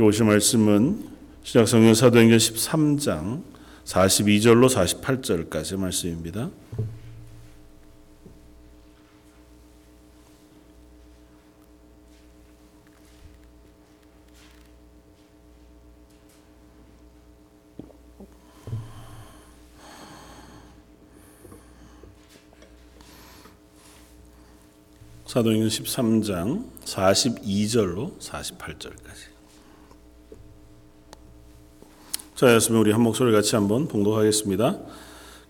오실 말씀은 신약성경 사도행전 13장 42절로 48절까지 말씀입니다. 사도행전 13장 42절로 48절까지. 자, 였으면 우리 한 목소리 같이 한번 봉독하겠습니다.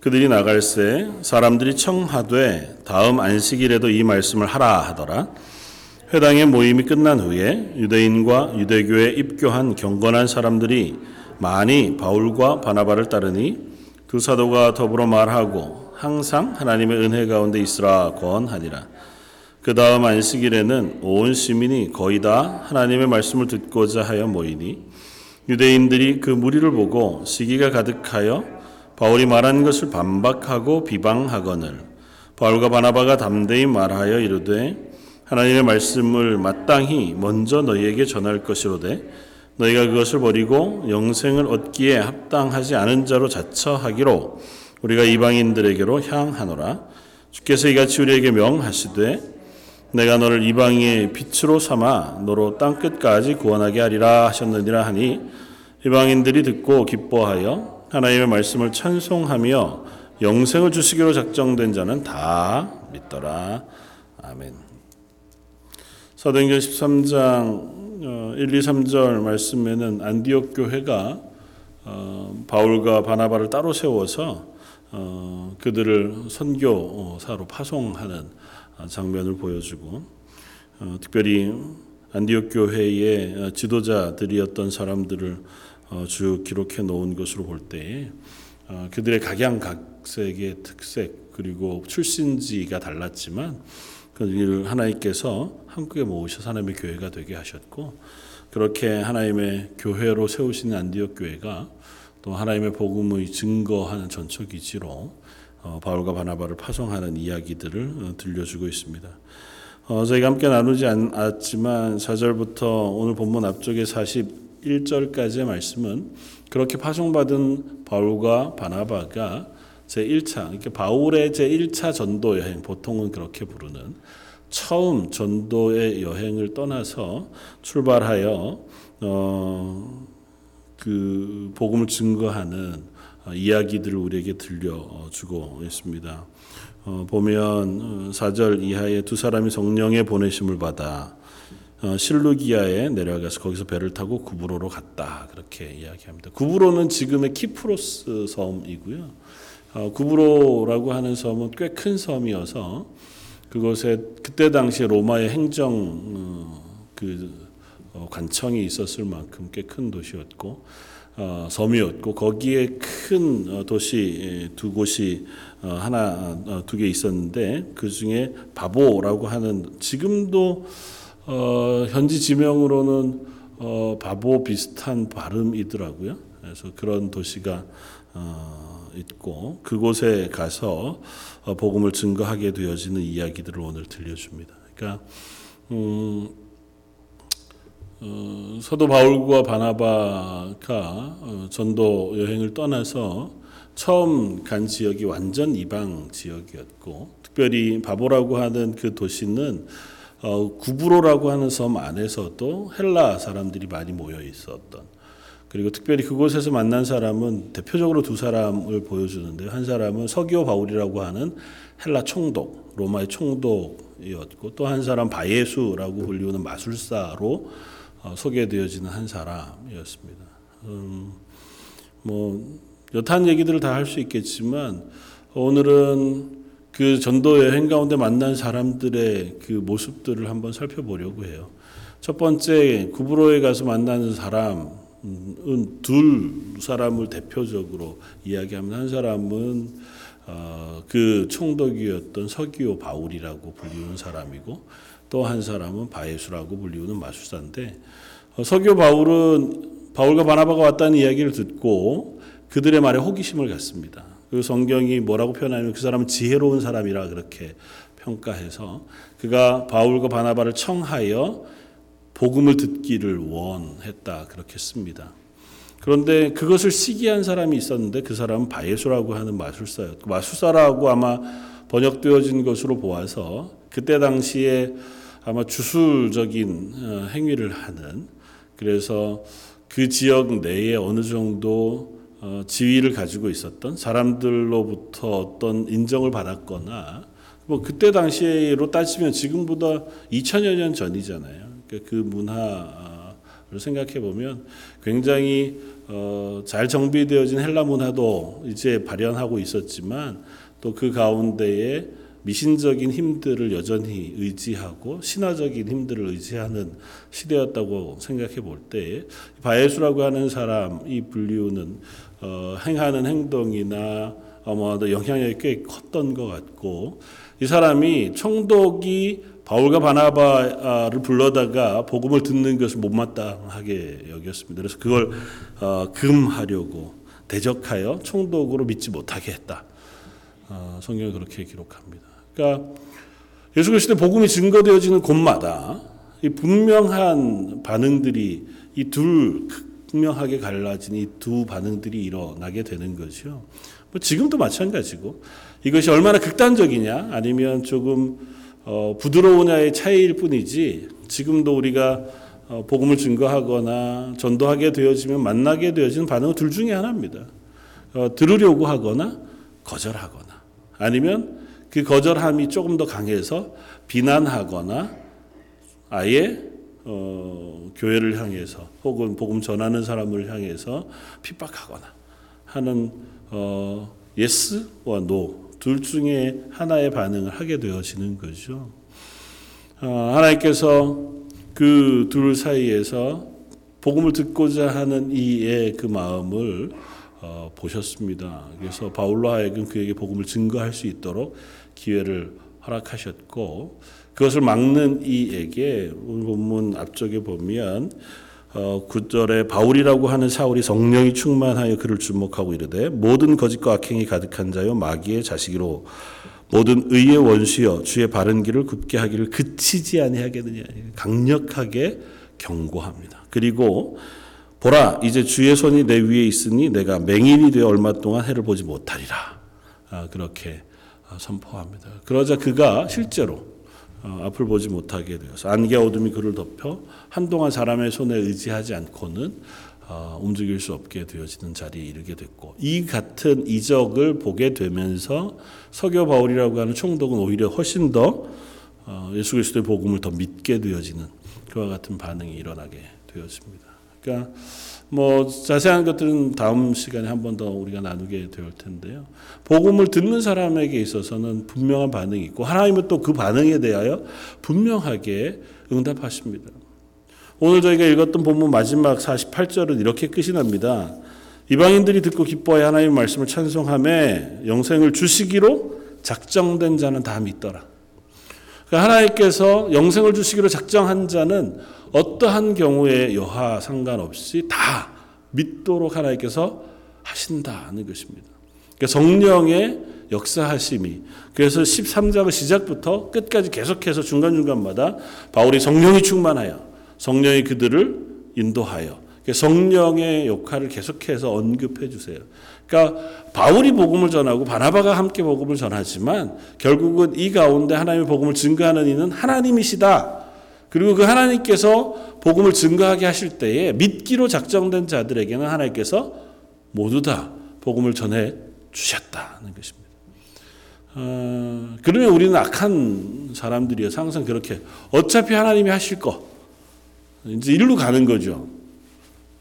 그들이 나갈새 사람들이 청하되 다음 안식일에도 이 말씀을 하라 하더라. 회당의 모임이 끝난 후에 유대인과 유대교에 입교한 경건한 사람들이 많이 바울과 바나바를 따르니 두 사도가 더불어 말하고 항상 하나님의 은혜 가운데 있으라 권하니라. 그 다음 안식일에는 온 시민이 거의 다 하나님의 말씀을 듣고자 하여 모이니 유대인들이 그 무리를 보고 시기가 가득하여 바울이 말한 것을 반박하고 비방하거늘 바울과 바나바가 담대히 말하여 이르되 하나님의 말씀을 마땅히 먼저 너희에게 전할 것이로되 너희가 그것을 버리고 영생을 얻기에 합당하지 않은 자로 자처하기로 우리가 이방인들에게로 향하노라. 주께서 이같이 우리에게 명하시되 내가 너를 이방의 빛으로 삼아 너로 땅 끝까지 구원하게 하리라 하셨느니라 하니 이방인들이 듣고 기뻐하여 하나님의 말씀을 찬송하며 영생을 주시기로 작정된 자는 다 믿더라. 아멘. 사도행전 13장 1, 2, 3절 말씀에는 안디옥 교회가 어, 바울과 바나바를 따로 세워서 어, 그들을 선교사로 파송하는 장면을 보여주고 어, 특별히 안디옥 교회의 지도자들이었던 사람들을 어, 쭉 기록해 놓은 것으로 볼때 어, 그들의 각양각색의 특색 그리고 출신지가 달랐지만 그를 하나님께서 한국에 모으셔서 하나님의 교회가 되게 하셨고 그렇게 하나님의 교회로 세우신 안디옥 교회가 또 하나님의 복음의 증거하는 전초 기지로 어, 바울과 바나바를 파송하는 이야기들을 어, 들려주고 있습니다. 어, 저희가 함께 나누지 않았지만 4절부터 오늘 본문 앞쪽에 41절까지의 말씀은 그렇게 파송받은 바울과 바나바가 제1차, 이렇게 바울의 제1차 전도 여행, 보통은 그렇게 부르는 처음 전도의 여행을 떠나서 출발하여 어, 그 복음을 증거하는 어, 이야기들을 우리에게 들려주고 있습니다. 어, 보면 4절 어, 이하에 두 사람이 성령의 보내심을 받아 실루기아에 내려가서 거기서 배를 타고 구브로로 갔다 그렇게 이야기합니다. 구브로는 지금의 키프로스 섬이고요. 구브로라고 하는 섬은 꽤 큰 섬이어서 그곳에 그때 당시에 로마의 행정 그 관청이 있었을 만큼 꽤 큰 도시였고 어, 섬이었고 거기에 큰 어, 도시 예, 두 곳이 어, 하나 어, 두개 있었는데 그 중에 바보라고 하는 지금도 어, 현지 지명으로는 어, 바보 비슷한 발음이더라고요. 그래서 그런 도시가 어, 있고 그곳에 가서 어, 복음을 증거하게 되어지는 이야기들을 오늘 들려줍니다. 그러니까 음, 어, 사도 바울과 바나바가 어, 전도 여행을 떠나서 처음 간 지역이 완전 이방 지역이었고 특별히 바보라고 하는 그 도시는 어, 구브로라고 하는 섬 안에서도 헬라 사람들이 많이 모여 있었던 그리고 특별히 그곳에서 만난 사람은 대표적으로 두 사람을 보여주는데요. 한 사람은 서기오 바울이라고 하는 헬라 총독, 로마의 총독이었고 또 한 사람 바예수라고 불리우는 마술사로 어, 소개되어지는 한 사람이었습니다. 음, 뭐 여타한 얘기들을 다 할 수 있겠지만 오늘은 그 전도 여행 가운데 만난 사람들의 그 모습들을 한번 살펴보려고 해요. 첫 번째 구브로에 가서 만나는 사람은 둘 사람을 대표적으로 이야기하면 한 사람은 어, 그 총독이었던 서기오 바울이라고 불리는 사람이고 또 한 사람은 바예수라고 불리우는 마술사인데 어, 서교 바울은 바울과 바나바가 왔다는 이야기를 듣고 그들의 말에 호기심을 갖습니다. 그 성경이 뭐라고 표현하냐면 그 사람은 지혜로운 사람이라 그렇게 평가해서 그가 바울과 바나바를 청하여 복음을 듣기를 원했다 그렇게 씁니다. 그런데 그것을 시기한 사람이 있었는데 그 사람은 바예수라고 하는 마술사였고 마술사라고 아마 번역되어진 것으로 보아서 그때 당시에 아마 주술적인 어, 행위를 하는 그래서 그 지역 내에 어느 정도 어, 지위를 가지고 있었던 사람들로부터 어떤 인정을 받았거나 뭐 그때 당시로 따지면 지금보다 2000여 년 전이잖아요. 그러니까 그 문화를 생각해 보면 굉장히 어, 잘 정비되어진 헬라 문화도 이제 발현하고 있었지만 또 그 가운데에 미신적인 힘들을 여전히 의지하고 신화적인 힘들을 의지하는 시대였다고 생각해 볼 때 바예수라고 하는 사람 이 분류는 어, 행하는 행동이나 아마도 영향력이 꽤 컸던 것 같고 이 사람이 총독이 바울과 바나바를 불러다가 복음을 듣는 것을 못마땅하게 여겼습니다. 그래서 그걸 어, 금하려고 대적하여 총독으로 믿지 못하게 했다. 어, 성경이 그렇게 기록합니다. 그러니까 예수 그리스도의 복음이 증거되어지는 곳마다 이 분명한 반응들이 이둘 분명하게 갈라진 이 두 반응들이 일어나게 되는 거죠. 뭐 지금도 마찬가지고 이것이 얼마나 극단적이냐 아니면 조금 어, 부드러우냐의 차이일 뿐이지 지금도 우리가 어, 복음을 증거하거나 전도하게 되어지면 만나게 되어지는 반응은 둘 중에 하나입니다. 어, 들으려고 하거나 거절하거나 아니면 그 거절함이 조금 더 강해서 비난하거나 아예 어, 교회를 향해서 혹은 복음 전하는 사람을 향해서 핍박하거나 하는 어, yes와 no 둘 중에 하나의 반응을 하게 되어지는 거죠. 어, 하나님께서 그 둘 사이에서 복음을 듣고자 하는 이의 그 마음을 어, 보셨습니다. 그래서 바울로 하여금 그에게 복음을 증거할 수 있도록 기회를 허락하셨고 그것을 막는 이에게 본문 앞쪽에 보면 어, 9절에 바울이라고 하는 사울이 성령이 충만하여 그를 주목하고 이르되 모든 거짓과 악행이 가득한 자요 마귀의 자식이로 모든 의의 원수여 주의 바른 길을 굽게 하기를 그치지 아니하겠느냐 강력하게 경고합니다. 그리고 보라 이제 주의 손이 내 위에 있으니 내가 맹인이 되어 얼마 동안 해를 보지 못하리라. 아, 그렇게 선포합니다. 그러자 그가 실제로 어, 앞을 보지 못하게 되어서 안개 어둠이 그를 덮여 한동안 사람의 손에 의지하지 않고는 어, 움직일 수 없게 되어지는 자리에 이르게 됐고 이 같은 이적을 보게 되면서 서교 바울이라고 하는 총독은 오히려 훨씬 더 어, 예수 그리스도의 복음을 더 믿게 되어지는 그와 같은 반응이 일어나게 되었습니다. 그러니까 뭐 자세한 것들은 다음 시간에 한 번 더 우리가 나누게 될 텐데요. 복음을 듣는 사람에게 있어서는 분명한 반응이 있고 하나님은 또 그 반응에 대하여 분명하게 응답하십니다. 오늘 저희가 읽었던 본문 마지막 48절은 이렇게 끝이 납니다. 이방인들이 듣고 기뻐해 하나님의 말씀을 찬송함에 영생을 주시기로 작정된 자는 다 믿더라. 그러니까 하나님께서 영생을 주시기로 작정한 자는 어떠한 경우에 여하 상관없이 다 믿도록 하나님께서 하신다는 것입니다. 그러니까 성령의 역사하심이 그래서 13장의 시작부터 끝까지 계속해서 중간중간마다 바울이 성령이 충만하여 성령이 그들을 인도하여 그러니까 성령의 역할을 계속해서 언급해 주세요. 그러니까 바울이 복음을 전하고 바나바가 함께 복음을 전하지만 결국은 이 가운데 하나님의 복음을 증거하는 이는 하나님이시다. 그리고 그 하나님께서 복음을 증거하게 하실 때에 믿기로 작정된 자들에게는 하나님께서 모두 다 복음을 전해 주셨다는 것입니다. 어, 그러면 우리는 악한 사람들이어서 항상 그렇게 어차피 하나님이 하실 거 이제 일로 가는 거죠.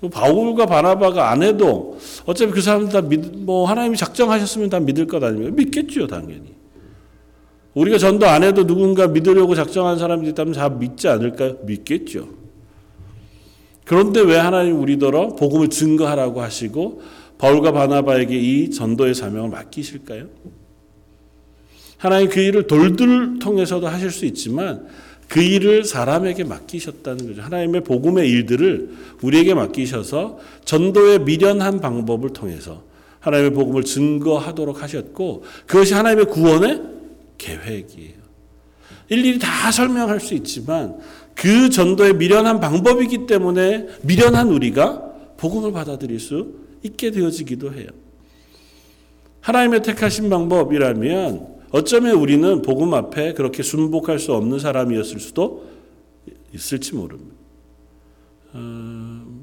바울과 바나바가 안 해도 어차피 그 사람들 다 믿, 뭐 하나님이 작정하셨으면 다 믿을 것 아닙니까? 믿겠죠, 당연히. 우리가 전도 안 해도 누군가 믿으려고 작정한 사람들이 있다면 다 믿지 않을까요? 믿겠죠. 그런데 왜 하나님 우리더러 복음을 증거하라고 하시고 바울과 바나바에게 이 전도의 사명을 맡기실까요? 하나님 그 일을 돌들 통해서도 하실 수 있지만 그 일을 사람에게 맡기셨다는 거죠. 하나님의 복음의 일들을 우리에게 맡기셔서 전도의 미련한 방법을 통해서 하나님의 복음을 증거하도록 하셨고 그것이 하나님의 구원의 계획이에요. 일일이 다 설명할 수 있지만 그 전도의 미련한 방법이기 때문에 미련한 우리가 복음을 받아들일 수 있게 되어지기도 해요. 하나님의 택하신 방법이라면 어쩌면 우리는 복음 앞에 그렇게 순복할 수 없는 사람이었을 수도 있을지 모릅니다. 어,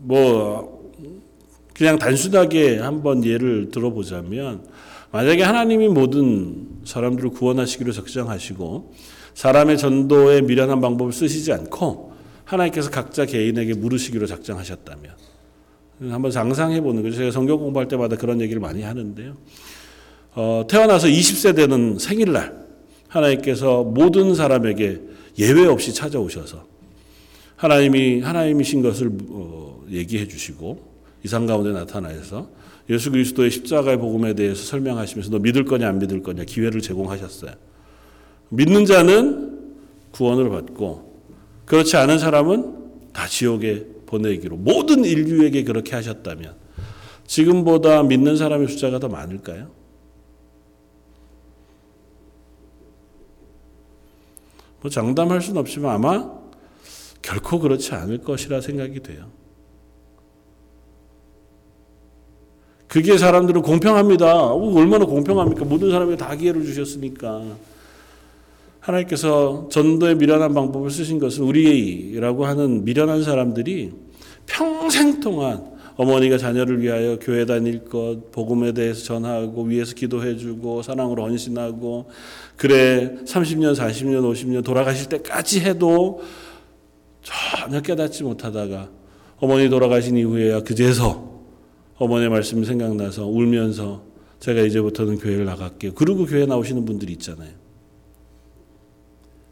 뭐 그냥 단순하게 한번 예를 들어보자면 만약에 하나님이 모든 사람들을 구원하시기로 작정하시고 사람의 전도에 미련한 방법을 쓰시지 않고 하나님께서 각자 개인에게 물으시기로 작정하셨다면 한번 상상해 보는 거죠. 제가 성경 공부할 때마다 그런 얘기를 많이 하는데요. 어, 태어나서 20세 되는 생일날 하나님께서 모든 사람에게 예외 없이 찾아오셔서 하나님이 하나님이신 것을 어, 얘기해 주시고 이상 가운데 나타나셔서 예수 그리스도의 십자가의 복음에 대해서 설명하시면서 너 믿을 거냐 안 믿을 거냐 기회를 제공하셨어요. 믿는 자는 구원을 받고 그렇지 않은 사람은 다 지옥에 보내기로 모든 인류에게 그렇게 하셨다면 지금보다 믿는 사람의 숫자가 더 많을까요? 뭐 장담할 수는 없지만 아마 결코 그렇지 않을 것이라 생각이 돼요. 그게 사람들은 공평합니다. 어, 얼마나 공평합니까? 모든 사람에게 다 기회를 주셨으니까. 하나님께서 전도에 미련한 방법을 쓰신 것은 우리라고 하는 미련한 사람들이 평생 동안 어머니가 자녀를 위하여 교회 다닐 것, 복음에 대해서 전하고 위에서 기도해 주고 사랑으로 헌신하고 그래 30년, 40년, 50년 돌아가실 때까지 해도 전혀 깨닫지 못하다가 어머니 돌아가신 이후에야 그제서 어머니의 말씀이 생각나서 울면서 제가 이제부터는 교회를 나갈게요. 그러고 교회 나오시는 분들이 있잖아요.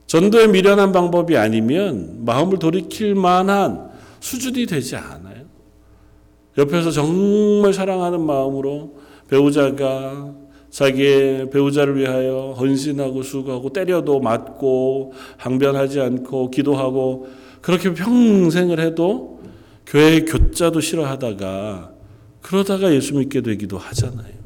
전도에 미련한 방법이 아니면 마음을 돌이킬 만한 수준이 되지 않아요. 옆에서 정말 사랑하는 마음으로 배우자가 자기의 배우자를 위하여 헌신하고 수고하고 때려도 맞고 항변하지 않고 기도하고 그렇게 평생을 해도 교회 교자도 싫어하다가 그러다가 예수 믿게 되기도 하잖아요.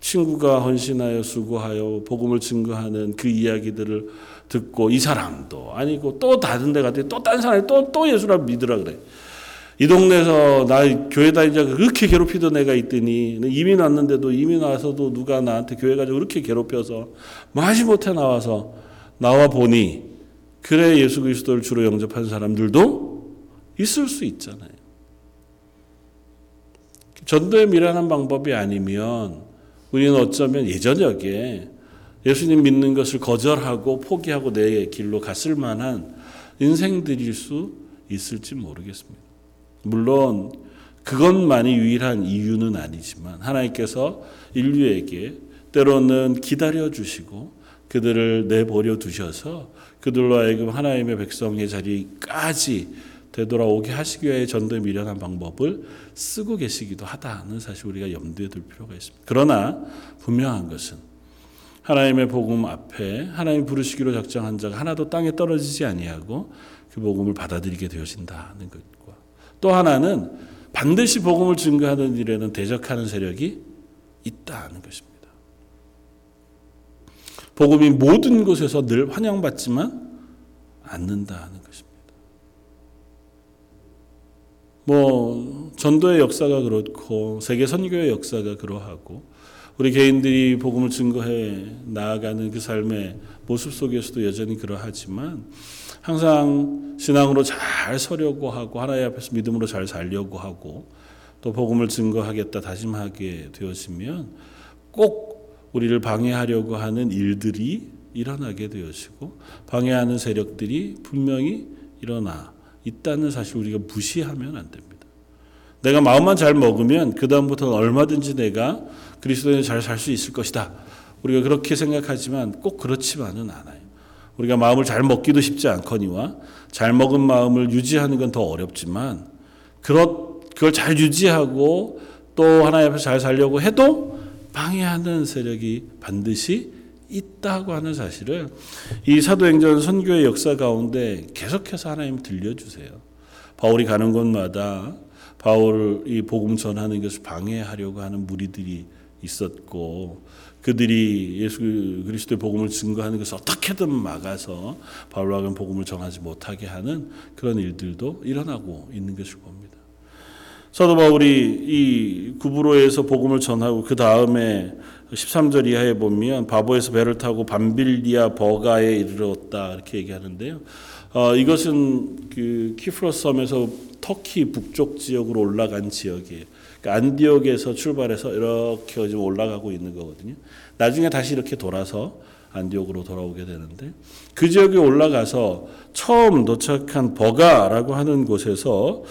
친구가 헌신하여 수고하여 복음을 증거하는 그 이야기들을 듣고 이 사람도 아니고 또 다른 데 갔더니 또딴 사람이 또, 또 예수를 믿으라 그래. 이 동네에서 나 교회 다니자고 그렇게 괴롭히던 애가 있더니 이민 왔는데도 이민 와서도 누가 나한테 교회 가지고 그렇게 괴롭혀서 마지 못해 나와서 나와 보니 그래 예수 그리스도를 주로 영접한 사람들도 있을 수 있잖아요. 전도에 미련한 방법이 아니면 우리는 어쩌면 예전역에 예수님 믿는 것을 거절하고 포기하고 내 길로 갔을 만한 인생들일 수 있을지 모르겠습니다. 물론 그것만이 유일한 이유는 아니지만 하나님께서 인류에게 때로는 기다려 주시고 그들을 내버려 두셔서 그들로 하여금 하나님의 백성의 자리까지 되돌아오게 하시기 위해 전도에 미련한 방법을 쓰고 계시기도 하다는 사실 우리가 염두에 둘 필요가 있습니다. 그러나 분명한 것은 하나님의 복음 앞에 하나님 부르시기로 작정한 자가 하나도 땅에 떨어지지 아니하고 그 복음을 받아들이게 되어진다는 것과 또 하나는 반드시 복음을 증거하는 일에는 대적하는 세력이 있다는 것입니다. 복음이 모든 곳에서 늘 환영받지만 않는다는 것입니다. 뭐 전도의 역사가 그렇고 세계 선교의 역사가 그러하고 우리 개인들이 복음을 증거해 나아가는 그 삶의 모습 속에서도 여전히 그러하지만 항상 신앙으로 잘 서려고 하고 하나님 앞에서 믿음으로 잘 살려고 하고 또 복음을 증거하겠다 다짐하게 되어지면 꼭 우리를 방해하려고 하는 일들이 일어나게 되어지고 방해하는 세력들이 분명히 일어나 있다는 사실 우리가 무시하면 안 됩니다. 내가 마음만 잘 먹으면 그 다음부터는 얼마든지 내가 그리스도인 잘살 수 있을 것이다. 우리가 그렇게 생각하지만 꼭 그렇지만은 않아요. 우리가 마음을 잘 먹기도 쉽지 않거니와 잘 먹은 마음을 유지하는 건 더 어렵지만 그걸 잘 유지하고 또 하나님 앞에서 잘 살려고 해도 방해하는 세력이 반드시 있다고 하는 사실을 이 사도행전 선교의 역사 가운데 계속해서 하나님 들려주세요. 바울이 가는 곳마다 바울 이 복음 전하는 것을 방해하려고 하는 무리들이 있었고 그들이 예수 그리스도의 복음을 증거하는 것을 어떻게든 막아서 바울과 는 복음을 전하지 못하게 하는 그런 일들도 일어나고 있는 것일 겁니다. 사도 바울이 이 구브로에서 복음을 전하고 그 다음에 13절 이하에 보면 바보에서 배를 타고 밤빌리아 버가에 이르렀다 이렇게 얘기하는데요. 어, 이것은 그 키프로스 섬에서 터키 북쪽 지역으로 올라간 지역이에요. 그러니까 안디옥에서 출발해서 이렇게 지금 올라가고 있는 거거든요. 나중에 다시 이렇게 돌아서 안디옥으로 돌아오게 되는데 그 지역에 올라가서 처음 도착한 버가라고 하는 곳에서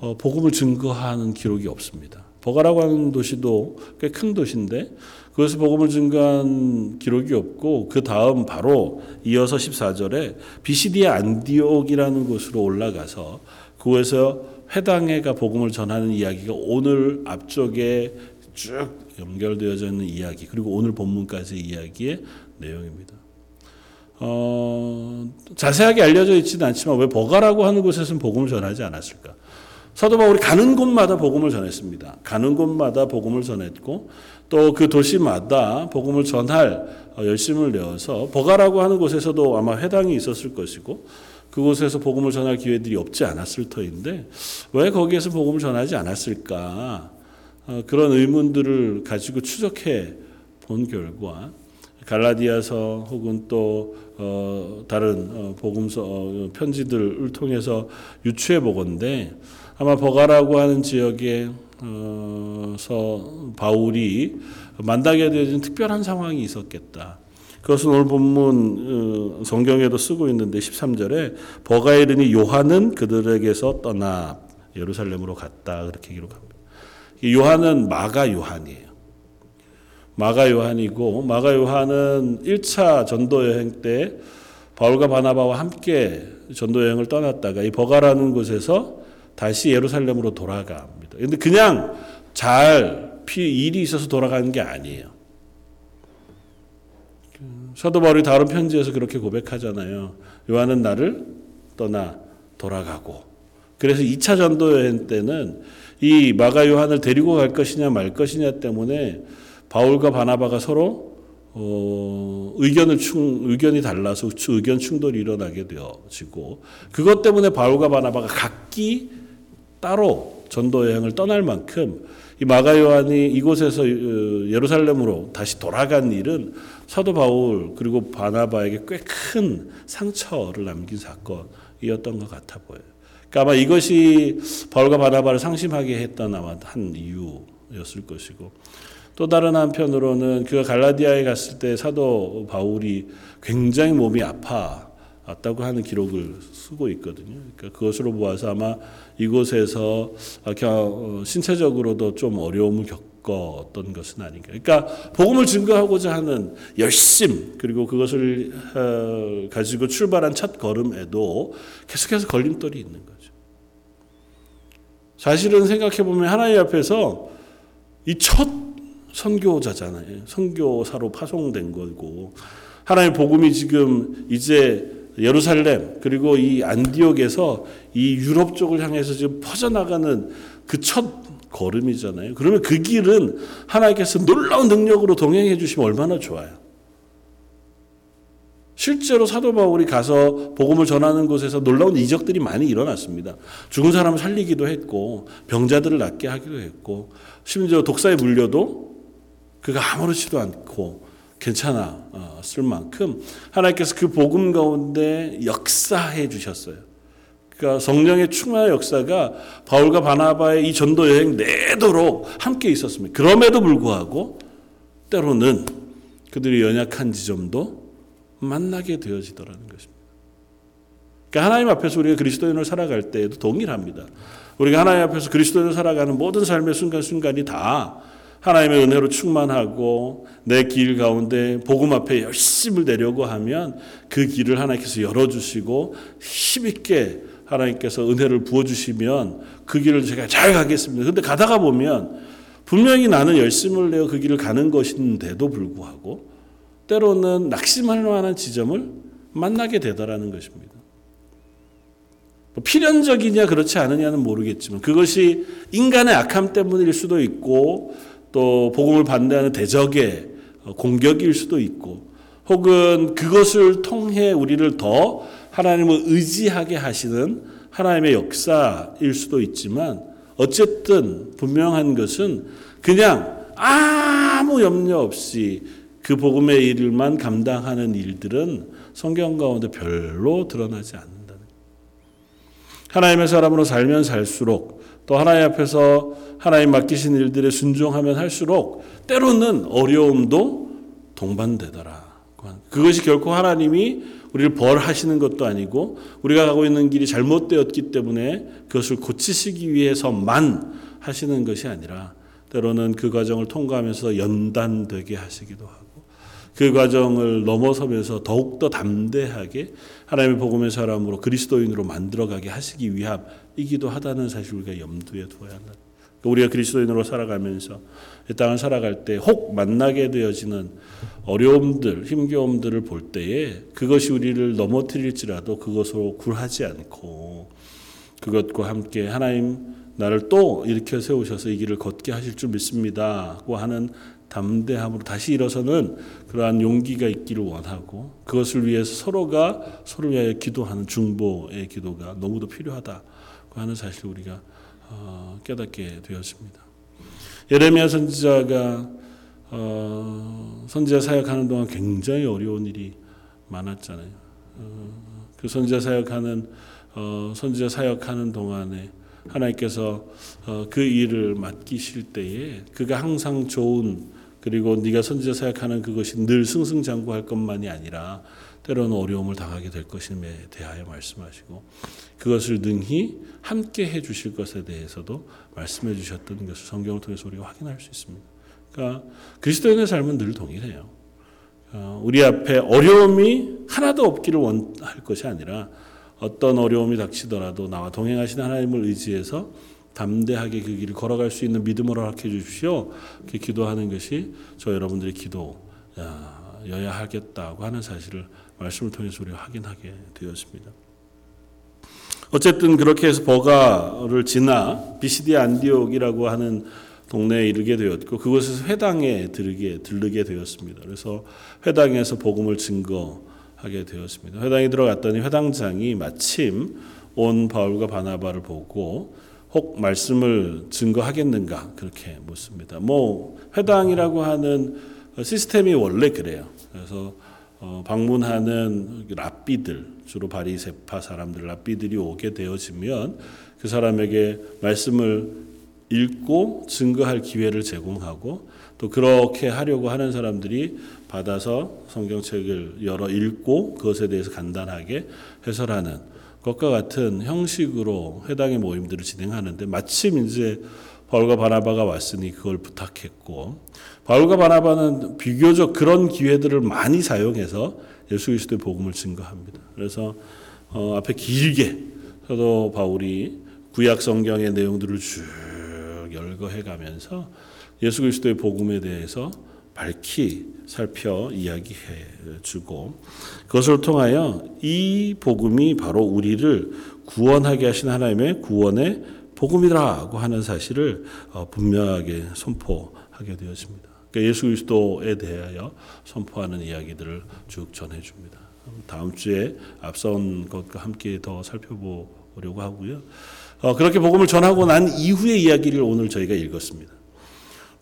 어, 복음을 증거하는 기록이 없습니다. 버가라고 하는 도시도 꽤 큰 도시인데 그것을 복음을 증거한 기록이 없고 그 다음 바로 이어서 14절에 비시디아 안디옥이라는 곳으로 올라가서 그곳에서 회당회가 복음을 전하는 이야기가 오늘 앞쪽에 쭉 연결되어져 있는 이야기 그리고 오늘 본문까지 이야기의 내용입니다. 어, 자세하게 알려져 있지는 않지만 왜 버가라고 하는 곳에서는 복음을 전하지 않았을까? 사도 바울이 가는 곳마다 복음을 전했습니다. 가는 곳마다 복음을 전했고 또 그 도시마다 복음을 전할 어, 열심을 내어서 버가라고 하는 곳에서도 아마 회당이 있었을 것이고 그곳에서 복음을 전할 기회들이 없지 않았을 터인데 왜 거기에서 복음을 전하지 않았을까 어, 그런 의문들을 가지고 추적해 본 결과 갈라디아서 혹은 또 어, 다른 복음서 편지들을 통해서 유추해 보건데 아마 버가라고 하는 지역에서 바울이 만나게 되어진 특별한 상황이 있었겠다. 그것은 오늘 본문 어, 성경에도 쓰고 있는데 13절에 버가에 이르니 요한은 그들에게서 떠나 예루살렘으로 갔다 그렇게 기록합니다. 요한은 마가 요한이에요. 마가 요한이고 마가 요한은 1차 전도 여행 때 바울과 바나바와 함께 전도 여행을 떠났다가 이 버가라는 곳에서 다시 예루살렘으로 돌아갑니다. 근데 그냥 잘 일이 있어서 돌아가는 게 아니에요. 사도 바울이 다른 편지에서 그렇게 고백하잖아요. 요한은 나를 떠나 돌아가고. 그래서 2차 전도 여행 때는 이 마가 요한을 데리고 갈 것이냐 말 것이냐 때문에 바울과 바나바가 서로 어, 의견을 충, 의견이 달라서 의견 충돌이 일어나게 되어지고 그것 때문에 바울과 바나바가 각기 따로 전도 여행을 떠날 만큼 이 마가 요한이 이곳에서 어, 예루살렘으로 다시 돌아간 일은 사도 바울 그리고 바나바에게 꽤 큰 상처를 남긴 사건이었던 것 같아 보여요. 그러니까 아마 이것이 바울과 바나바를 상심하게 했던 아마 한 이유였을 것이고 또 다른 한편으로는 그가 갈라디아에 갔을 때 사도 바울이 굉장히 몸이 아 팠다고 하는 기록을 쓰고 있거든요. 그러니까 그것으로 보아서 아마 이곳에서 어, 신체적으로도 좀 어려움을 겪었던 것은 아닌가. 그러니까 복음을 증거하고자 하는 열심 그리고 그것을 어, 가지고 출발한 첫 걸음에도 계속해서 걸림돌이 있는 거죠. 사실은 생각해 보면 하나님 앞에서 이 첫 선교자잖아요. 선교사로 파송된 거고 하나님 복음이 지금 이제 예루살렘 그리고 이 안디옥에서 이 유럽 쪽을 향해서 지금 퍼져나가는 그 첫 걸음이잖아요. 그러면 그 길은 하나님께서 놀라운 능력으로 동행해 주시면 얼마나 좋아요. 실제로 사도 바울이 가서 복음을 전하는 곳에서 놀라운 이적들이 많이 일어났습니다. 죽은 사람을 살리기도 했고 병자들을 낫게 하기도 했고 심지어 독사에 물려도 그가 아무렇지도 않고 괜찮았을 만큼 하나님께서 그 복음 가운데 역사해 주셨어요. 그러니까 성령의 충만한 역사가 바울과 바나바의 이 전도 여행 내도록 함께 있었습니다. 그럼에도 불구하고 때로는 그들이 연약한 지점도 만나게 되어지더라는 것입니다. 그러니까 하나님 앞에서 우리가 그리스도인으로 살아갈 때에도 동일합니다. 우리가 하나님 앞에서 그리스도인으로 살아가는 모든 삶의 순간순간이 다 하나님의 은혜로 충만하고 내 길 가운데 복음 앞에 열심을 내려고 하면 그 길을 하나님께서 열어주시고 힘있게 하나님께서 은혜를 부어주시면 그 길을 제가 잘 가겠습니다. 근데 가다가 보면 분명히 나는 열심을 내어 그 길을 가는 것인데도 불구하고 때로는 낙심할 만한 지점을 만나게 되더라는 것입니다. 뭐 필연적이냐 그렇지 않느냐는 모르겠지만 그것이 인간의 악함 때문일 수도 있고 또 복음을 반대하는 대적의 어, 공격일 수도 있고 혹은 그것을 통해 우리를 더 하나님을 의지하게 하시는 하나님의 역사일 수도 있지만 어쨌든 분명한 것은 그냥 아무 염려 없이 그 복음의 일만 감당하는 일들은 성경 가운데 별로 드러나지 않는다는 하나님의 사람으로 살면 살수록 또 하나님 앞에서 하나님 맡기신 일들에 순종하면 할수록 때로는 어려움도 동반되더라. 그것이 결코 하나님이 우리를 벌하시는 것도 아니고 우리가 가고 있는 길이 잘못되었기 때문에 그것을 고치시기 위해서만 하시는 것이 아니라 때로는 그 과정을 통과하면서 연단되게 하시기도 하고 그 과정을 넘어서면서 더욱더 담대하게 하나님의 복음의 사람으로 그리스도인으로 만들어가게 하시기 위함 이기도 하다는 사실 우리가 염두에 두어야 한다. 우리가 그리스도인으로 살아가면서 이 땅을 살아갈 때 혹 만나게 되어지는 어려움들, 힘겨움들을 볼 때에 그것이 우리를 넘어뜨릴지라도 그것으로 굴하지 않고 그것과 함께 하나님 나를 또 일으켜 세우셔서 이 길을 걷게 하실 줄 믿습니다고 하는 담대함으로 다시 일어서는 그러한 용기가 있기를 원하고 그것을 위해서 서로가 서로를 위하여 기도하는 중보의 기도가 너무도 필요하다고 하는 사실을 우리가 어, 깨닫게 되었습니다. 예레미야 선지자가 어, 선지자 사역하는 동안 굉장히 어려운 일이 많았잖아요. 어, 그 선지자 사역하는 어, 선지자 사역하는 동안에 하나님께서 어, 그 일을 맡기실 때에 그가 항상 좋은 그리고 네가 선지자 사역하는 그것이 늘 승승장구할 것만이 아니라 때로는 어려움을 당하게 될 것임에 대하여 말씀하시고 그것을 능히 함께 해 주실 것에 대해서도 말씀해 주셨던 것을 성경을 통해서 우리가 확인할 수 있습니다. 그러니까 그리스도인의 삶은 늘 동일해요. 어, 우리 앞에 어려움이 하나도 없기를 원할 것이 아니라 어떤 어려움이 닥치더라도 나와 동행하시는 하나님을 의지해서 담대하게 그 길을 걸어갈 수 있는 믿음을 허락해 주십시오. 이렇게 기도하는 것이 저 여러분들의 기도여야 하겠다고 하는 사실을 말씀을 통해서 우리가 확인하게 되었습니다. 어쨌든 그렇게 해서 버가를 지나 비시디 안디옥이라고 하는 동네에 이르게 되었고 그곳에서 회당에 들게 들르게 되었습니다. 그래서 회당에서 복음을 증거하게 되었습니다. 회당에 들어갔더니 회당장이 마침 온 바울과 바나바를 보고 혹 말씀을 증거하겠는가 그렇게 묻습니다. 뭐 회당이라고 하는 시스템이 원래 그래요. 그래서 어, 방문하는 랍비들 주로 바리세파 사람들 랍비들이 오게 되어지면 그 사람에게 말씀을 읽고 증거할 기회를 제공하고 또 그렇게 하려고 하는 사람들이 받아서 성경책을 열어 읽고 그것에 대해서 간단하게 해설하는 것과 같은 형식으로 회당의 모임들을 진행하는데 마침 이제 바울과 바나바가 왔으니 그걸 부탁했고 바울과 바나바는 비교적 그런 기회들을 많이 사용해서 예수 그리스도의 복음을 증거합니다. 그래서 어, 앞에 길게 사도 바울이 구약 성경의 내용들을 쭉 열거해 가면서 예수 그리스도의 복음에 대해서 밝히 살펴 이야기해 주고 그것을 통하여 이 복음이 바로 우리를 구원하게 하신 하나님의 구원의 복음이라고 하는 사실을 어, 분명하게 선포하게 되었습니다. 그러니까 예수 그리스도에 대하여 선포하는 이야기들을 쭉 전해 줍니다. 다음 주에 앞선 것과 함께 더 살펴보려고 하고요. 어, 그렇게 복음을 전하고 난 이후의 이야기를 오늘 저희가 읽었습니다.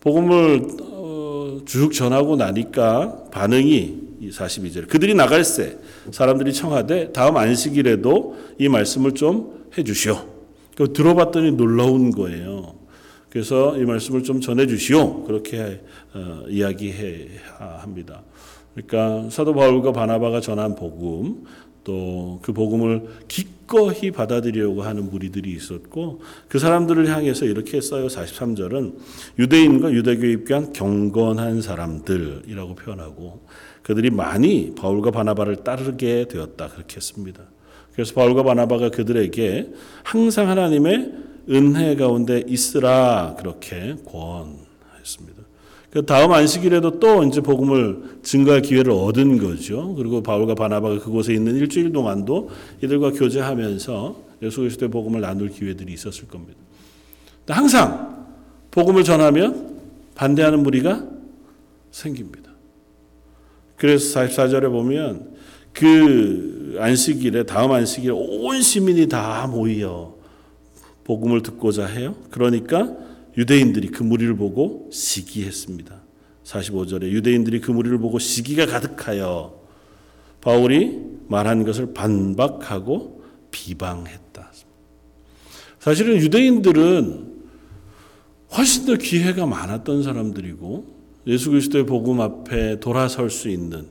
복음을 어, 쭉 전하고 나니까 반응이 42절 그들이 나갈새 사람들이 청하되 다음 안식일에도 이 말씀을 좀 해주시오. 그 들어봤더니 놀라운 거예요. 그래서 이 말씀을 좀 전해주시오. 그렇게 어, 이야기해야 합니다. 그러니까 사도 바울과 바나바가 전한 복음, 또 그 복음을 기꺼이 받아들이려고 하는 무리들이 있었고 그 사람들을 향해서 이렇게 써요. 43절은 유대인과 유대교에 입교한 경건한 사람들이라고 표현하고 그들이 많이 바울과 바나바를 따르게 되었다 그렇게 했습니다. 그래서 바울과 바나바가 그들에게 항상 하나님의 은혜 가운데 있으라 그렇게 권했습니다. 그 다음 안식일에도 또 이제 복음을 증거할 기회를 얻은 거죠. 그리고 바울과 바나바가 그곳에 있는 일주일 동안도 이들과 교제하면서 예수 그리스도의 복음을 나눌 기회들이 있었을 겁니다. 항상 복음을 전하면 반대하는 무리가 생깁니다. 그래서 44절에 보면 그 안식일에 다음 안식일에 온 시민이 다 모여 복음을 듣고자 해요. 그러니까 유대인들이 그 무리를 보고 시기했습니다. 45절에 유대인들이 그 무리를 보고 시기가 가득하여 바울이 말한 것을 반박하고 비방했다. 사실은 유대인들은 훨씬 더 기회가 많았던 사람들이고 예수 그리스도의 복음 앞에 돌아설 수 있는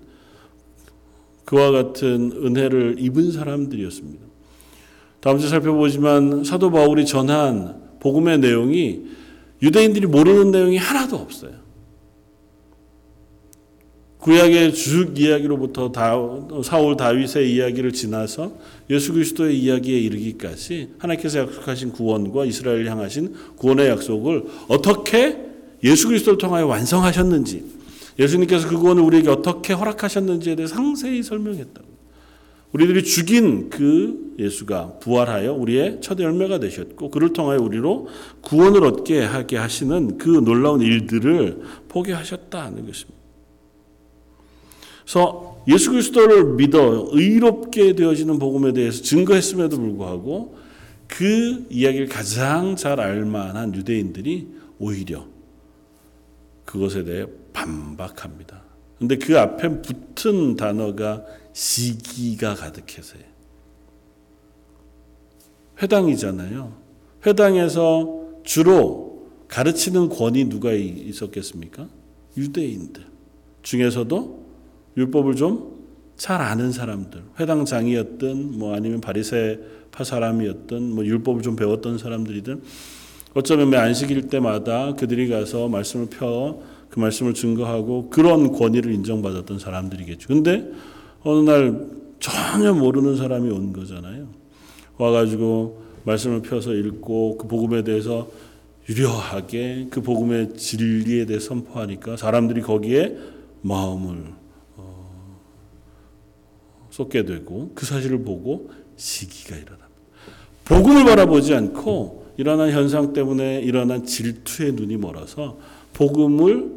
그와 같은 은혜를 입은 사람들이었습니다. 다음 주 살펴보지만 사도 바울이 전한 복음의 내용이 유대인들이 모르는 내용이 하나도 없어요. 구약의 쭉 이야기로부터 다, 사울 다윗의 이야기를 지나서 예수 그리스도의 이야기에 이르기까지 하나님께서 약속하신 구원과 이스라엘 향하신 구원의 약속을 어떻게 예수 그리스도를 통하여 완성하셨는지 예수님께서 그 구원을 우리에게 어떻게 허락하셨는지에 대해 상세히 설명했다고. 우리들이 죽인 그 예수가 부활하여 우리의 첫 열매가 되셨고 그를 통하여 우리로 구원을 얻게 하게 하시는 그 놀라운 일들을 보게 하셨다는 것입니다. 그래서 예수 그리스도를 믿어 의롭게 되어지는 복음에 대해서 증거했음에도 불구하고 그 이야기를 가장 잘 알만한 유대인들이 오히려 그것에 대해 반박합니다. 근데 그 앞에 붙은 단어가 시기가 가득해서요. 회당이잖아요. 회당에서 주로 가르치는 권이 누가 있었겠습니까? 유대인들 중에서도 율법을 좀 잘 아는 사람들, 회당장이었든 뭐 아니면 바리새파 사람이었든 뭐 율법을 좀 배웠던 사람들이든 어쩌면 매 안식일 때마다 그들이 가서 말씀을 펴 그 말씀을 증거하고 그런 권위를 인정받았던 사람들이겠죠. 근데 어느 날 전혀 모르는 사람이 온 거잖아요. 와가지고 말씀을 펴서 읽고 그 복음에 대해서 유려하게 그 복음의 진리에 대해 선포하니까 사람들이 거기에 마음을 어, 쏟게 되고 그 사실을 보고 시기가 일어납니다. 복음을 바라보지 않고 일어난 현상 때문에 일어난 질투의 눈이 멀어서 복음을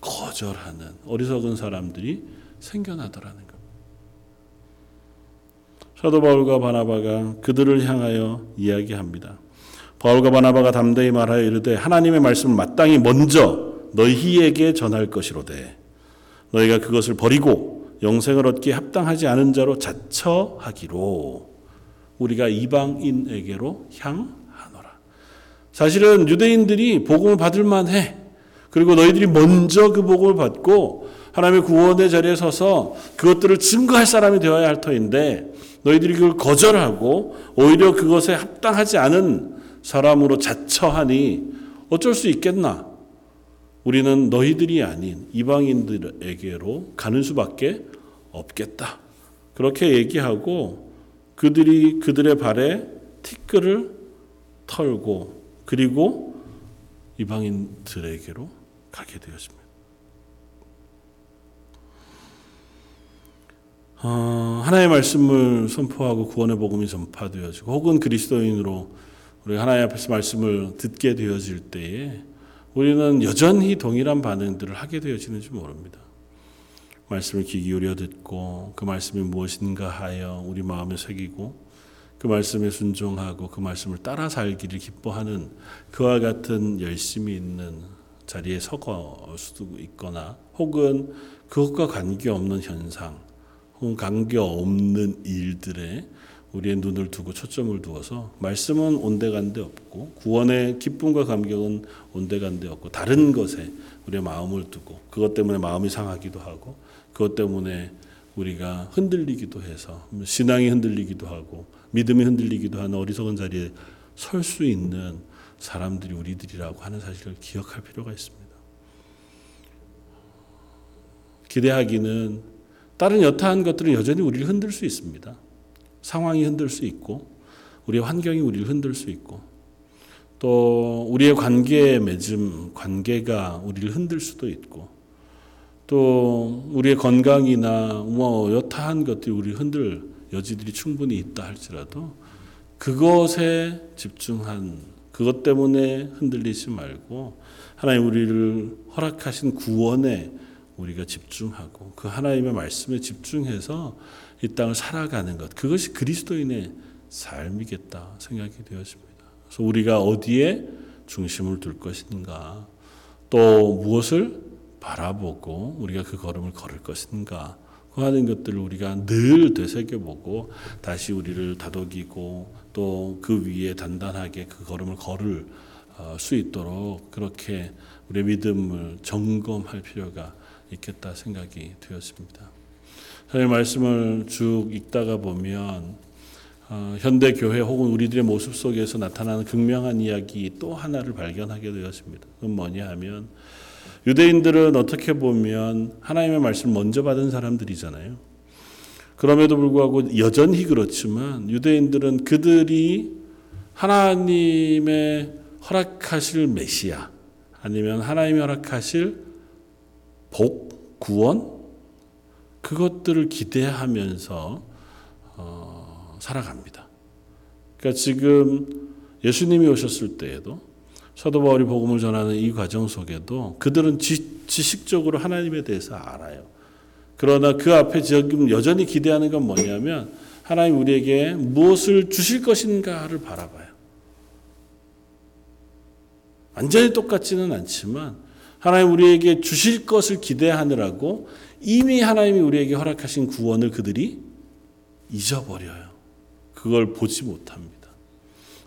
거절하는 어리석은 사람들이 생겨나더라는 것. 사도 바울과 바나바가 그들을 향하여 이야기합니다. 바울과 바나바가 담대히 말하여 이르되 하나님의 말씀을 마땅히 먼저 너희에게 전할 것이로되 너희가 그것을 버리고 영생을 얻기에 합당하지 않은 자로 자처하기로 우리가 이방인에게로 향하노라. 사실은 유대인들이 복음을 받을 만해. 그리고 너희들이 먼저 그 복음을 받고 하나님의 구원의 자리에 서서 그것들을 증거할 사람이 되어야 할 터인데 너희들이 그걸 거절하고 오히려 그것에 합당하지 않은 사람으로 자처하니 어쩔 수 있겠나? 우리는 너희들이 아닌 이방인들에게로 가는 수밖에 없겠다. 그렇게 얘기하고 그들이 그들의 발에 티끌을 털고 그리고 이방인들에게로 가게 되었습니다. 어, 하나의 말씀을 선포하고 구원의 복음이 전파되어지고 혹은 그리스도인으로 우리 하나님 앞에서 말씀을 듣게 되어질 때에 우리는 여전히 동일한 반응들을 하게 되어지는지 모릅니다. 말씀을 귀 기울여 듣고 그 말씀이 무엇인가 하여 우리 마음에 새기고 그 말씀에 순종하고 그 말씀을 따라 살기를 기뻐하는 그와 같은 열심이 있는 자리에 서거 수도 있거나 혹은 그것과 관계없는 현상 관계 없는 일들에 우리의 눈을 두고 초점을 두어서 말씀은 온데간데 없고 구원의 기쁨과 감격은 온데간데 없고 다른 것에 우리의 마음을 두고 그것 때문에 마음이 상하기도 하고 그것 때문에 우리가 흔들리기도 해서 신앙이 흔들리기도 하고 믿음이 흔들리기도 하는 어리석은 자리에 설 수 있는 사람들이 우리들이라고 하는 사실을 기억할 필요가 있습니다. 기대하기는 다른 여타한 것들은 여전히 우리를 흔들 수 있습니다. 상황이 흔들 수 있고 우리의 환경이 우리를 흔들 수 있고 또 우리의 관계에 맺음 관계가 우리를 흔들 수도 있고 또 우리의 건강이나 뭐 여타한 것들이 우리를 흔들 여지들이 충분히 있다 할지라도 그것에 집중한 그것 때문에 흔들리지 말고 하나님 우리를 허락하신 구원에 우리가 집중하고 그 하나님의 말씀에 집중해서 이 땅을 살아가는 것 그것이 그리스도인의 삶이겠다 생각이 되었습니다. 그래서 우리가 어디에 중심을 둘 것인가 또 무엇을 바라보고 우리가 그 걸음을 걸을 것인가 그 하는 것들을 우리가 늘 되새겨보고 다시 우리를 다독이고 또 그 위에 단단하게 그 걸음을 걸을 어, 수 있도록 그렇게 우리의 믿음을 점검할 필요가 있겠다 생각이 되었습니다. 하나님 말씀을 쭉 읽다가 보면 어, 현대 교회 혹은 우리들의 모습 속에서 나타나는 극명한 이야기 또 하나를 발견하게 되었습니다. 그건 뭐냐 하면 유대인들은 어떻게 보면 하나님의 말씀을 먼저 받은 사람들이잖아요. 그럼에도 불구하고 여전히 그렇지만 유대인들은 그들이 하나님의 허락하실 메시아 아니면 하나님이 허락하실 복, 구원 그것들을 기대하면서 어, 살아갑니다. 그러니까 지금 예수님이 오셨을 때에도 사도 바울이 복음을 전하는 이 과정 속에도 그들은 지, 지식적으로 하나님에 대해서 알아요. 그러나 그 앞에 지금 여전히 기대하는 건 뭐냐면 하나님 우리에게 무엇을 주실 것인가를 바라봐요. 완전히 똑같지는 않지만 하나님 우리에게 주실 것을 기대하느라고 이미 하나님이 우리에게 허락하신 구원을 그들이 잊어버려요. 그걸 보지 못합니다.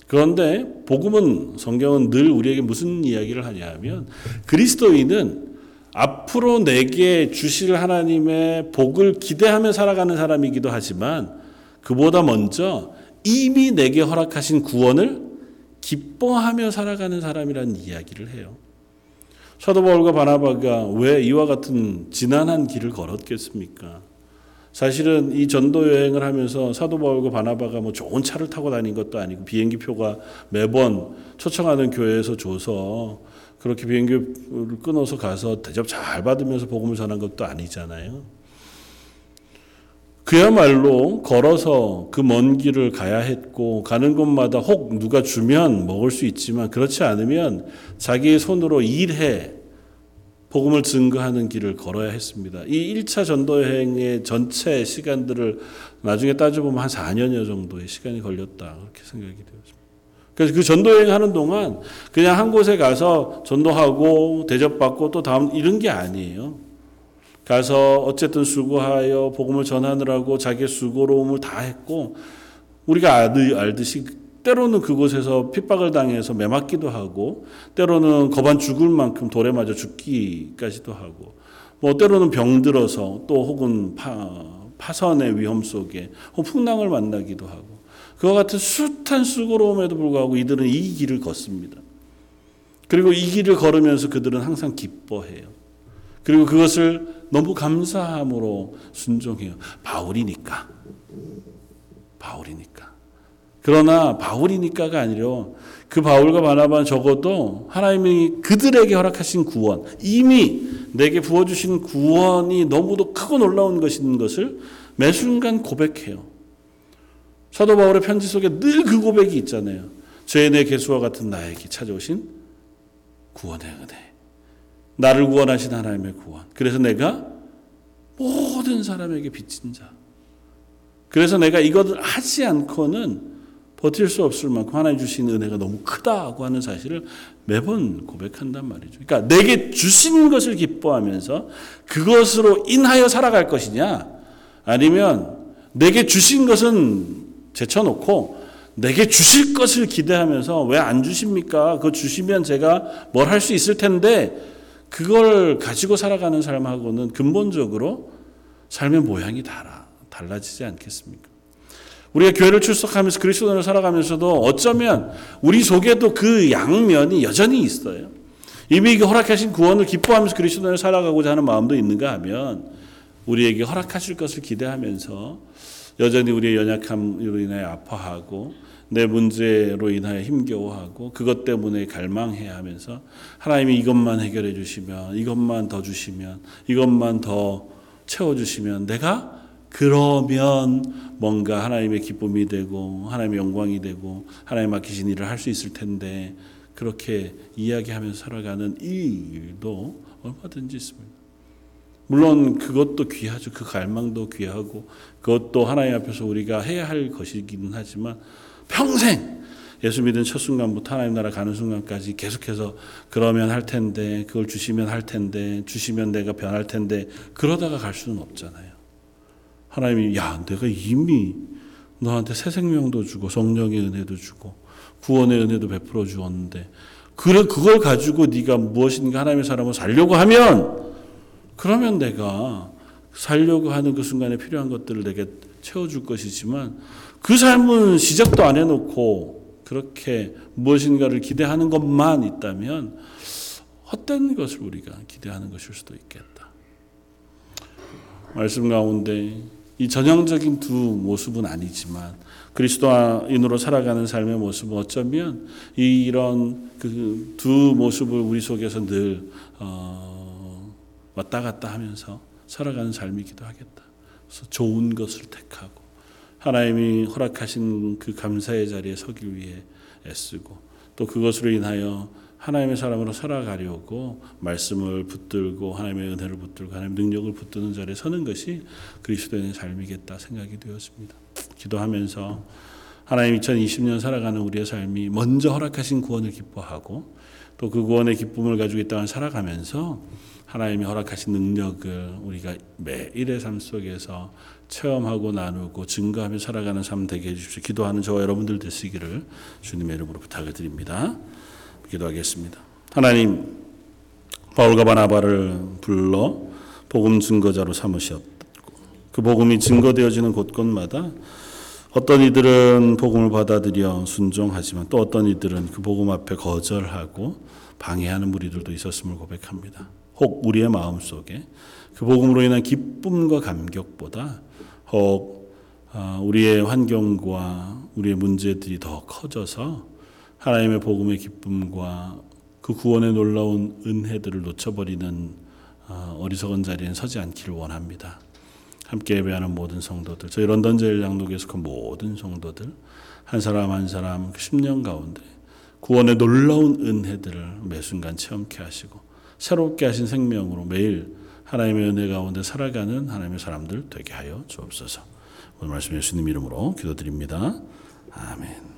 그런데 복음은 성경은 늘 우리에게 무슨 이야기를 하냐면 그리스도인은 앞으로 내게 주실 하나님의 복을 기대하며 살아가는 사람이기도 하지만 그보다 먼저 이미 내게 허락하신 구원을 기뻐하며 살아가는 사람이라는 이야기를 해요. 사도 바울과 바나바가 왜 이와 같은 지난한 길을 걸었겠습니까? 사실은 이 전도 여행을 하면서 사도 바울과 바나바가 뭐 좋은 차를 타고 다닌 것도 아니고 비행기 표가 매번 초청하는 교회에서 줘서 그렇게 비행기를 끊어서 가서 대접 잘 받으면서 복음을 전한 것도 아니잖아요. 그야말로 걸어서 그 먼 길을 가야 했고 가는 곳마다 혹 누가 주면 먹을 수 있지만 그렇지 않으면 자기의 손으로 일해 복음을 증거하는 길을 걸어야 했습니다. 이 1차 전도 여행의 전체 시간들을 나중에 따져보면 한 4년여 정도의 시간이 걸렸다. 그렇게 생각이 되었습니다. 그래서 그 전도 여행 하는 동안 그냥 한 곳에 가서 전도하고 대접받고 또 다음 이런 게 아니에요. 가서 어쨌든 수고하여 복음을 전하느라고 자기의 수고로움을 다 했고 우리가 알듯이 때로는 그곳에서 핍박을 당해서 매맞기도 하고 때로는 거반 죽을 만큼 돌에 맞아 죽기까지도 하고 뭐 때로는 병들어서 또 혹은 파, 파선의 위험 속에 혹은 풍랑을 만나기도 하고 그와 같은 숱한 수고로움에도 불구하고 이들은 이 길을 걷습니다. 그리고 이 길을 걸으면서 그들은 항상 기뻐해요. 그리고 그것을 너무 감사함으로 순종해요. 바울이니까. 바울이니까. 그러나 바울이니까가 아니라 그 바울과 바나바는 적어도 하나님이 그들에게 허락하신 구원, 이미 내게 부어주신 구원이 너무도 크고 놀라운 것인 것을 매 순간 고백해요. 사도 바울의 편지 속에 늘 그 고백이 있잖아요. 내 개수와 같은 나에게 찾아오신 구원의 은혜. 나를 구원하신 하나님의 구원. 그래서 내가 모든 사람에게 빚진 자. 그래서 내가 이것을 하지 않고는 버틸 수 없을 만큼 하나님 주신 은혜가 너무 크다고 하는 사실을 매번 고백한단 말이죠. 그러니까 내게 주신 것을 기뻐하면서 그것으로 인하여 살아갈 것이냐 아니면 내게 주신 것은 제쳐놓고 내게 주실 것을 기대하면서 왜 안 주십니까? 그거 주시면 제가 뭘 할 수 있을 텐데 그걸 가지고 살아가는 삶하고는 근본적으로 삶의 모양이 달라, 달라지지 않겠습니까? 우리가 교회를 출석하면서 그리스도인으로 살아가면서도 어쩌면 우리 속에도 그 양면이 여전히 있어요. 이미 허락하신 구원을 기뻐하면서 그리스도인으로 살아가고자 하는 마음도 있는가 하면 우리에게 허락하실 것을 기대하면서 여전히 우리의 연약함으로 인하여 아파하고 내 문제로 인하여 힘겨워하고 그것 때문에 갈망해야 하면서 하나님이 이것만 해결해 주시면 이것만 더 주시면 이것만 더 채워 주시면 내가 그러면 뭔가 하나님의 기쁨이 되고 하나님의 영광이 되고 하나님 맡기신 일을 할 수 있을 텐데 그렇게 이야기하면서 살아가는 이 일도 얼마든지 있습니다. 물론 그것도 귀하죠. 그 갈망도 귀하고 그것도 하나님 앞에서 우리가 해야 할 것이기는 하지만 평생 예수 믿은 첫 순간부터 하나님 나라 가는 순간까지 계속해서 그러면 할 텐데 그걸 주시면 할 텐데 주시면 내가 변할 텐데 그러다가 갈 수는 없잖아요. 하나님이 야 내가 이미 너한테 새 생명도 주고 성령의 은혜도 주고 구원의 은혜도 베풀어 주었는데 그래 그걸 가지고 네가 무엇인가 하나님의 사람을 살려고 하면 그러면 내가 살려고 하는 그 순간에 필요한 것들을 내게 채워줄 것이지만 그 삶은 시작도 안 해놓고 그렇게 무엇인가를 기대하는 것만 있다면 헛된 것을 우리가 기대하는 것일 수도 있겠다. 말씀 가운데 이 전형적인 두 모습은 아니지만 그리스도인으로 살아가는 삶의 모습은 어쩌면 이 이런 그 두 모습을 우리 속에서 늘 어, 왔다 갔다 하면서 살아가는 삶이기도 하겠다. 그래서 좋은 것을 택하고 하나님이 허락하신 그 감사의 자리에 서기 위해 애쓰고 또 그것으로 인하여 하나님의 사람으로 살아가려고 말씀을 붙들고 하나님의 은혜를 붙들고 하나님의 능력을 붙드는 자리에 서는 것이 그리스도인의 삶이겠다 생각이 되었습니다. 기도하면서 하나님 2020년 살아가는 우리의 삶이 먼저 허락하신 구원을 기뻐하고 또 그 구원의 기쁨을 가지고 이 땅을 살아가면서 하나님이 허락하신 능력을 우리가 매일의 삶 속에서 체험하고 나누고 증거하며 살아가는 삶 되게 해주십시오. 기도하는 저와 여러분들 되시기를 주님의 이름으로 부탁을 드립니다. 기도하겠습니다. 하나님, 바울과 바나바를 불러 복음 증거자로 삼으셨고 그 복음이 증거되어지는 곳곳마다 어떤 이들은 복음을 받아들여 순종하지만 또 어떤 이들은 그 복음 앞에 거절하고 방해하는 무리들도 있었음을 고백합니다. 혹 우리의 마음 속에 그 복음으로 인한 기쁨과 감격보다 혹 아, 우리의 환경과 우리의 문제들이 더 커져서 하나님의 복음의 기쁨과 그 구원의 놀라운 은혜들을 놓쳐버리는 아, 어리석은 자리에 서지 않기를 원합니다. 함께 예배하는 모든 성도들, 저희 런던 제일 양록에 속한 모든 성도들, 한 사람 한 사람 10년 가운데 구원의 놀라운 은혜들을 매 순간 체험케 하시고 새롭게 하신 생명으로 매일 하나님의 은혜 가운데 살아가는 하나님의 사람들 되게 하여 주옵소서. 오늘 말씀 예수님 이름으로 기도드립니다. 아멘.